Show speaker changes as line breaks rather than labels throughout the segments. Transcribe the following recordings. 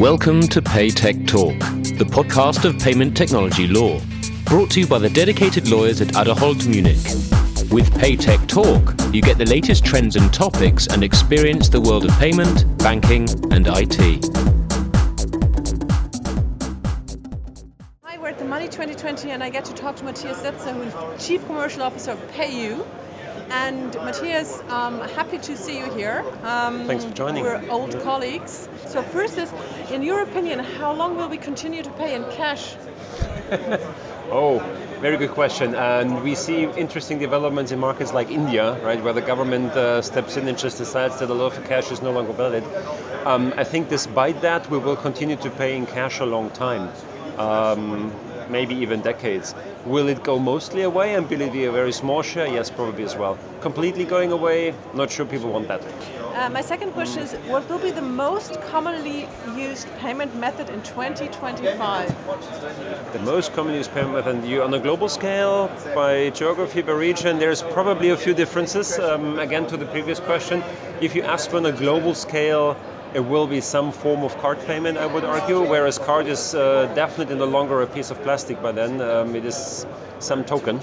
Welcome to PayTech Talk, the podcast of payment technology law, brought to you by the dedicated lawyers at Adderholt Munich. With PayTech Talk, you get the latest trends and topics and experience the world of payment, banking, and IT.
Hi, we're at the Money 2020 and I get to talk to Matthias Setzer, who's Chief Commercial Officer of PayU. And Matthias, um, happy to see you here. Um,
Thanks for joining.
We're old colleagues. So first is, in your opinion, how long will we continue to pay in cash?
Oh, very good question. And we see interesting developments in markets like India, right, where the government uh, steps in and just decides that a lot of cash is no longer valid. Um, I think despite that, we will continue to pay in cash a long time. Um, maybe even decades. Will it go mostly away and will it be a very small share? Yes, probably as well. Completely going away? Not sure people want that.
Uh, my second question is, what will be the most commonly used payment method in 2025?
The most commonly used payment method you, on a global scale, by geography, by region, there's probably a few differences. Um, again, to the previous question, if you ask on a global scale, it will be some form of card payment, I would argue, whereas card is uh, definitely no longer a piece of plastic by then. Um, it is some token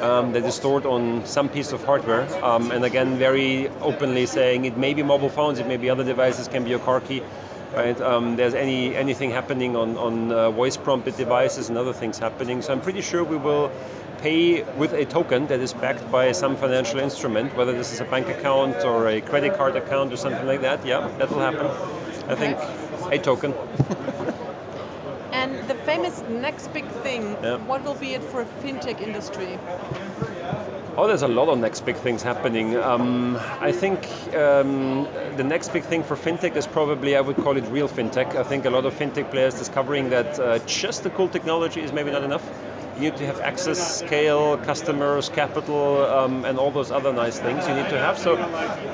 um, that is stored on some piece of hardware. Um, and again, very openly saying it may be mobile phones, it may be other devices, can be a car key. Right? Um, there's any anything happening on, on uh, voice prompted devices and other things happening. So I'm pretty sure we will pay with a token that is backed by some financial instrument, whether this is a bank account or a credit card account or something like that. Yeah, that will happen. I think a token.
and the famous next big thing,
Yeah.
what will be it for fintech industry?
Oh, there's a lot of next big things happening. Um, I think um, the next big thing for fintech is probably, I would call it real fintech. I think a lot of fintech players discovering that uh, just the cool technology is maybe not enough. You need to have access, scale, customers, capital, um, and all those other nice things you need to have. So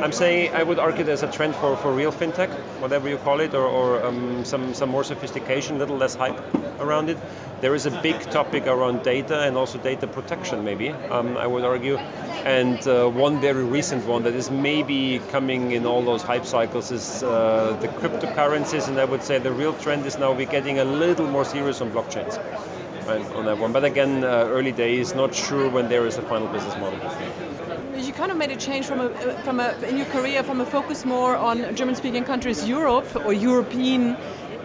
I'm saying I would argue there's a trend for, for real fintech, whatever you call it, or, or um, some, some more sophistication, a little less hype around it. There is a big topic around data and also data protection, maybe, um, I would argue. And uh, one very recent one that is maybe coming in all those hype cycles is uh, the cryptocurrencies. And I would say the real trend is now we're getting a little more serious on blockchains. Right, on that one, but again, uh, early days. Not sure when there is a final business model.
You kind of made a change from a, from a, in your career from a focus more on German-speaking countries, Europe or European, um,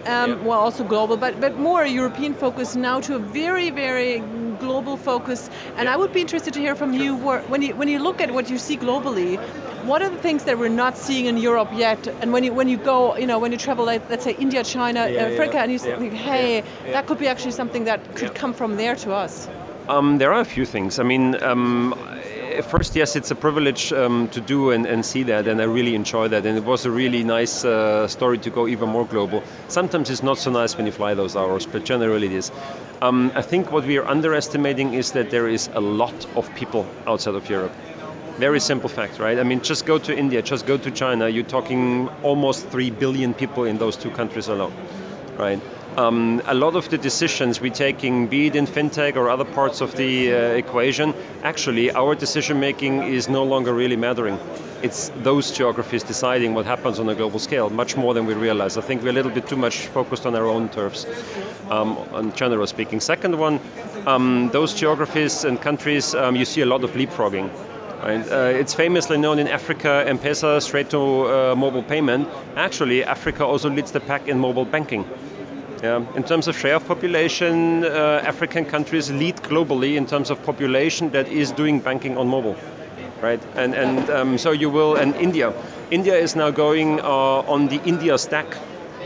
Yeah.
well also global, but but more European focus now to a very very global focus. And I would be interested to hear from you when you when you look at what you see globally. What are the things that we're not seeing in Europe yet? And when you when you go, you know, when you travel, like, let's say India, China,
Yeah,
Africa,
yeah,
and you think, hey, that could be actually something that could come from there to us.
Um, there are a few things. I mean, um, first, yes, it's a privilege um, to do and, and see that, and I really enjoy that. And it was a really nice uh, story to go even more global. Sometimes it's not so nice when you fly those hours, but generally it is. Um, I think what we are underestimating is that there is a lot of people outside of Europe. Very simple fact, right? I mean, just go to India, just go to China. You're talking almost 3 billion people in those two countries alone, right? Um, a lot of the decisions we're taking, be it in fintech or other parts of the uh, equation, actually, our decision making is no longer really mattering. It's those geographies deciding what happens on a global scale, much more than we realize. I think we're a little bit too much focused on our own turfs, um, on general speaking. Second one, um, those geographies and countries, um, you see a lot of leapfrogging. Right. Uh, it's famously known in Africa, M-Pesa, straight to uh, mobile payment. Actually, Africa also leads the pack in mobile banking. Yeah. In terms of share of population, uh, African countries lead globally in terms of population that is doing banking on mobile. Right, and and um, so you will, and India, India is now going uh, on the India stack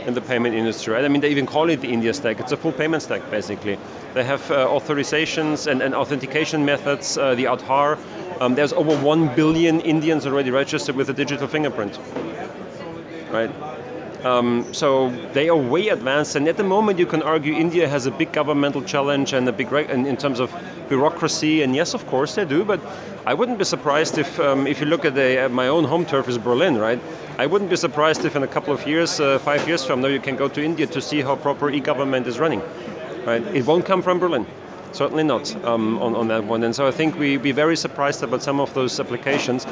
in the payment industry. Right? I mean, they even call it the India stack. It's a full payment stack basically. They have uh, authorizations and, and authentication methods. Uh, the Aadhaar. Um, there's over one billion Indians already registered with a digital fingerprint. Right. Um, so they are way advanced, and at the moment you can argue India has a big governmental challenge and a big reg- in, in terms of bureaucracy. And yes, of course they do, but I wouldn't be surprised if, um, if you look at, the, at my own home turf is Berlin, right? I wouldn't be surprised if in a couple of years, uh, five years from now, you can go to India to see how proper e-government is running, right? It won't come from Berlin. Certainly not um, on, on that one. And so I think we be very surprised about some of those applications.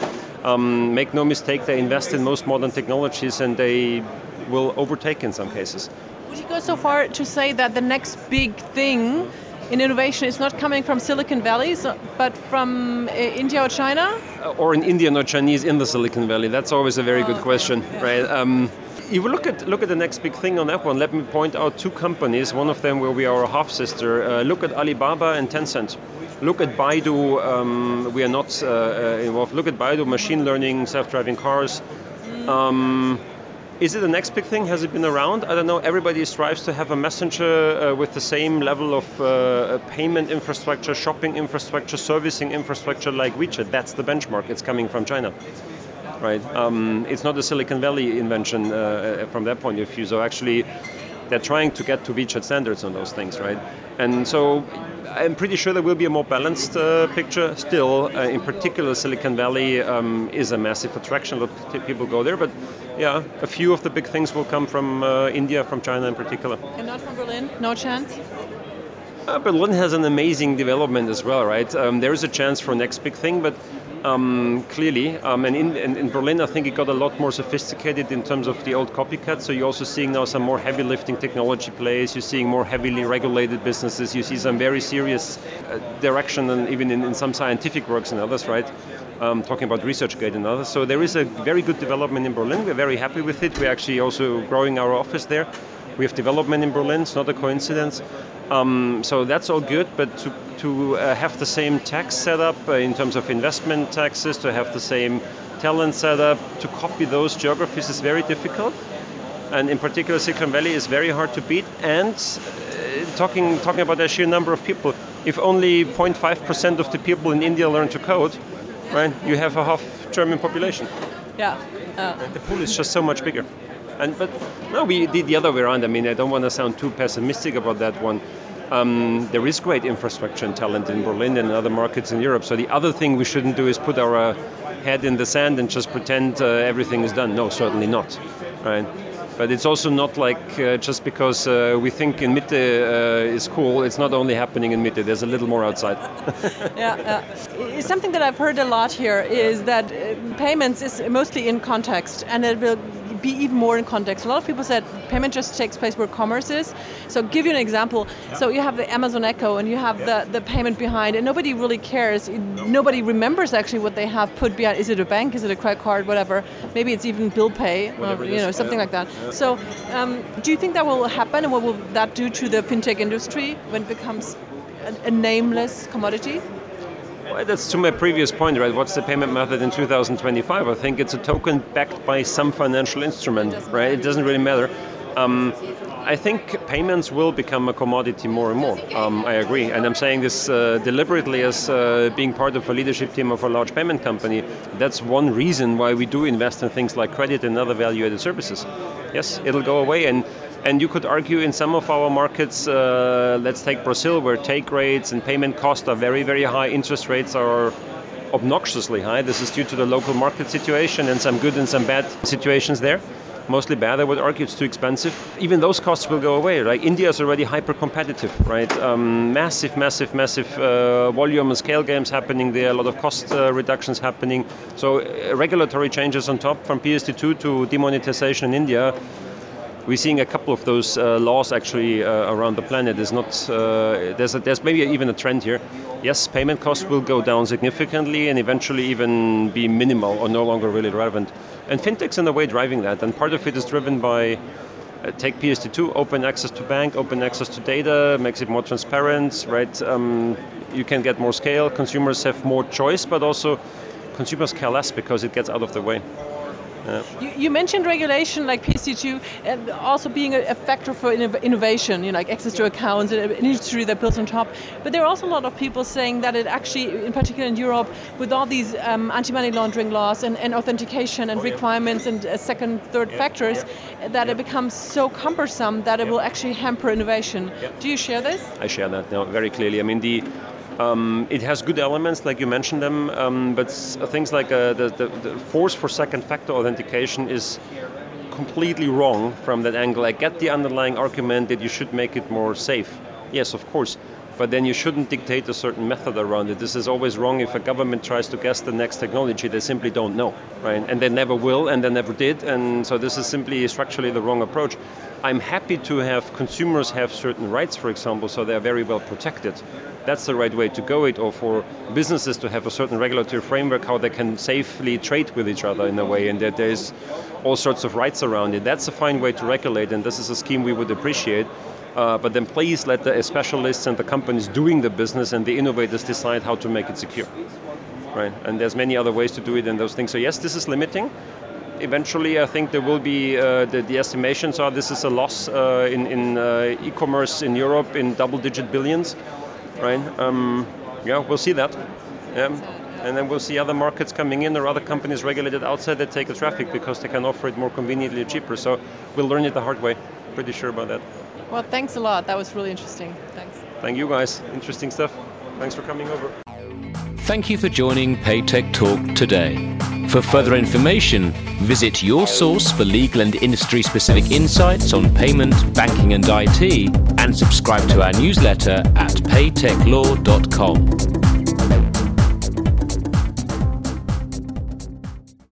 Um, make no mistake, they invest in most modern technologies and they will overtake in some cases.
Would you go so far to say that the next big thing in innovation is not coming from Silicon Valley, so, but from uh, India or China?
Uh, or in Indian or Chinese in the Silicon Valley? That's always a very
oh,
good question,
yeah.
right? Um, if you look at look at the next big thing on that one, let me point out two companies. One of them where we are a half sister. Uh, look at Alibaba and Tencent. Look at Baidu. Um, we are not uh, uh involved. Look at Baidu, machine learning, self-driving cars. Um, is it the next big thing? Has it been around? I don't know. Everybody strives to have a messenger uh, with the same level of uh, payment infrastructure, shopping infrastructure, servicing infrastructure like WeChat. That's the benchmark. It's coming from China right? Um, it's not a Silicon Valley invention uh, uh, from that point of view. So actually, they're trying to get to WeChat standards on those things, right? And so I'm pretty sure there will be a more balanced uh, picture still. Uh, in particular, Silicon Valley um, is a massive attraction. A lot of people go there, but yeah, a few of the big things will come from uh, India, from China in particular.
And not from Berlin? No chance?
Uh, Berlin has an amazing development as well, right? Um, there is a chance for next big thing, but um, clearly. Um, and in, in, in, Berlin, I think it got a lot more sophisticated in terms of the old copycat. So you're also seeing now some more heavy lifting technology plays. You're seeing more heavily regulated businesses. You see some very serious uh, direction, and even in, in, some scientific works and others, right? Um, talking about ResearchGate and others. So there is a very good development in Berlin. We're very happy with it. We're actually also growing our office there. We have development in Berlin. It's not a coincidence. Um, so that's all good, but to, to uh, have the same tax setup uh, in terms of investment taxes, to have the same talent setup, to copy those geographies is very difficult. And in particular, Silicon Valley is very hard to beat. And uh, talking, talking about the sheer number of people, if only 0.5% of the people in India learn to code, right, you have a half German population.
Yeah.
Uh. The pool is just so much bigger. And but no, we did the other way around. I mean, I don't want to sound too pessimistic about that one. Um, there is great infrastructure and talent in Berlin and other markets in Europe. So the other thing we shouldn't do is put our uh, head in the sand and just pretend uh, everything is done. No, certainly not. Right. But it's also not like uh, just because uh, we think in Mitte uh, is cool, it's not only happening in Mitte, there's a little more outside.
yeah. Something that I've heard a lot here is that uh, payments is mostly in context and it will be even more in context. A lot of people said payment just takes place where commerce is. So give you an example. Yeah. So you have the Amazon Echo and you have the, the payment behind and nobody really cares. Nobody remembers actually what they have put behind. Is it a bank? Is it a credit card? Whatever. Maybe it's even bill pay, or, you know, something yeah. like that. Yeah. So um, do you think that will happen and what will that do to the fintech industry when it becomes a, a nameless commodity?
Well, that's to my previous point, right? What's the payment method in 2025? I think it's a token backed by some financial instrument, right? It doesn't really matter. Um, I think payments will become a commodity more and more. Um, I agree, and I'm saying this uh, deliberately as uh, being part of a leadership team of a large payment company. That's one reason why we do invest in things like credit and other value-added services. Yes, it'll go away, and and you could argue in some of our markets, uh, let's take Brazil, where take rates and payment costs are very, very high, interest rates are obnoxiously high. This is due to the local market situation and some good and some bad situations there. Mostly bad, I would argue it's too expensive. Even those costs will go away, right? India is already hyper competitive, right? Um, massive, massive, massive uh, volume and scale games happening there, a lot of cost uh, reductions happening. So, uh, regulatory changes on top from PSD2 to demonetization in India we're seeing a couple of those uh, laws actually uh, around the planet. There's not uh, there's a, there's maybe even a trend here. Yes, payment costs will go down significantly and eventually even be minimal or no longer really relevant. And fintech's in a way driving that, and part of it is driven by uh, take PSD2, open access to bank, open access to data, makes it more transparent, right? Um, you can get more scale. Consumers have more choice, but also consumers care less because it gets out of the way.
You, you, mentioned regulation like PSD2 and also being a, a factor for innovation, you know, like access to accounts, an industry that builds on top. But there are also a lot of people saying that it actually, in particular in Europe, with all these um, anti-money laundering laws and, and authentication and oh, requirements and uh, second, third yeah. factors, yeah. that yeah. it becomes so cumbersome that it will actually hamper innovation. Do you share this?
I share that no, very clearly. I mean, the um, it has good elements, like you mentioned them, um, but things like uh, the, the, the, force for second factor authentication is completely wrong from that angle. I get the underlying argument that you should make it more safe. Yes, of course. but then you shouldn't dictate a certain method around it. This is always wrong if a government tries to guess the next technology. They simply don't know, right? And they never will, and they never did. And so this is simply structurally the wrong approach. I'm happy to have consumers have certain rights, for example, so they're very well protected. That's the right way to go it, or for businesses to have a certain regulatory framework how they can safely trade with each other in a way, and that there's all sorts of rights around it. That's a fine way to regulate, and this is a scheme we would appreciate. Uh, but then please let the specialists and the companies doing the business and the innovators decide how to make it secure. Right? And there's many other ways to do it and those things. So yes, this is limiting. Eventually, I think there will be uh, the, the, estimations are this is a loss uh, in, in uh, e-commerce in Europe in double-digit billions. Right? Um, yeah, we'll see that. Yeah. And then we'll see other markets coming in or other companies regulated outside that take the traffic because they can offer it more conveniently cheaper. So we'll learn it the hard way. Pretty sure about that.
Well, thanks a lot. That was really interesting. Thanks.
Thank you guys. Interesting stuff. Thanks for coming over.
Thank you for joining PayTech Talk today. For further information, visit your source for legal and industry specific insights on payment, banking, and IT, and subscribe to our newsletter at paytechlaw.com.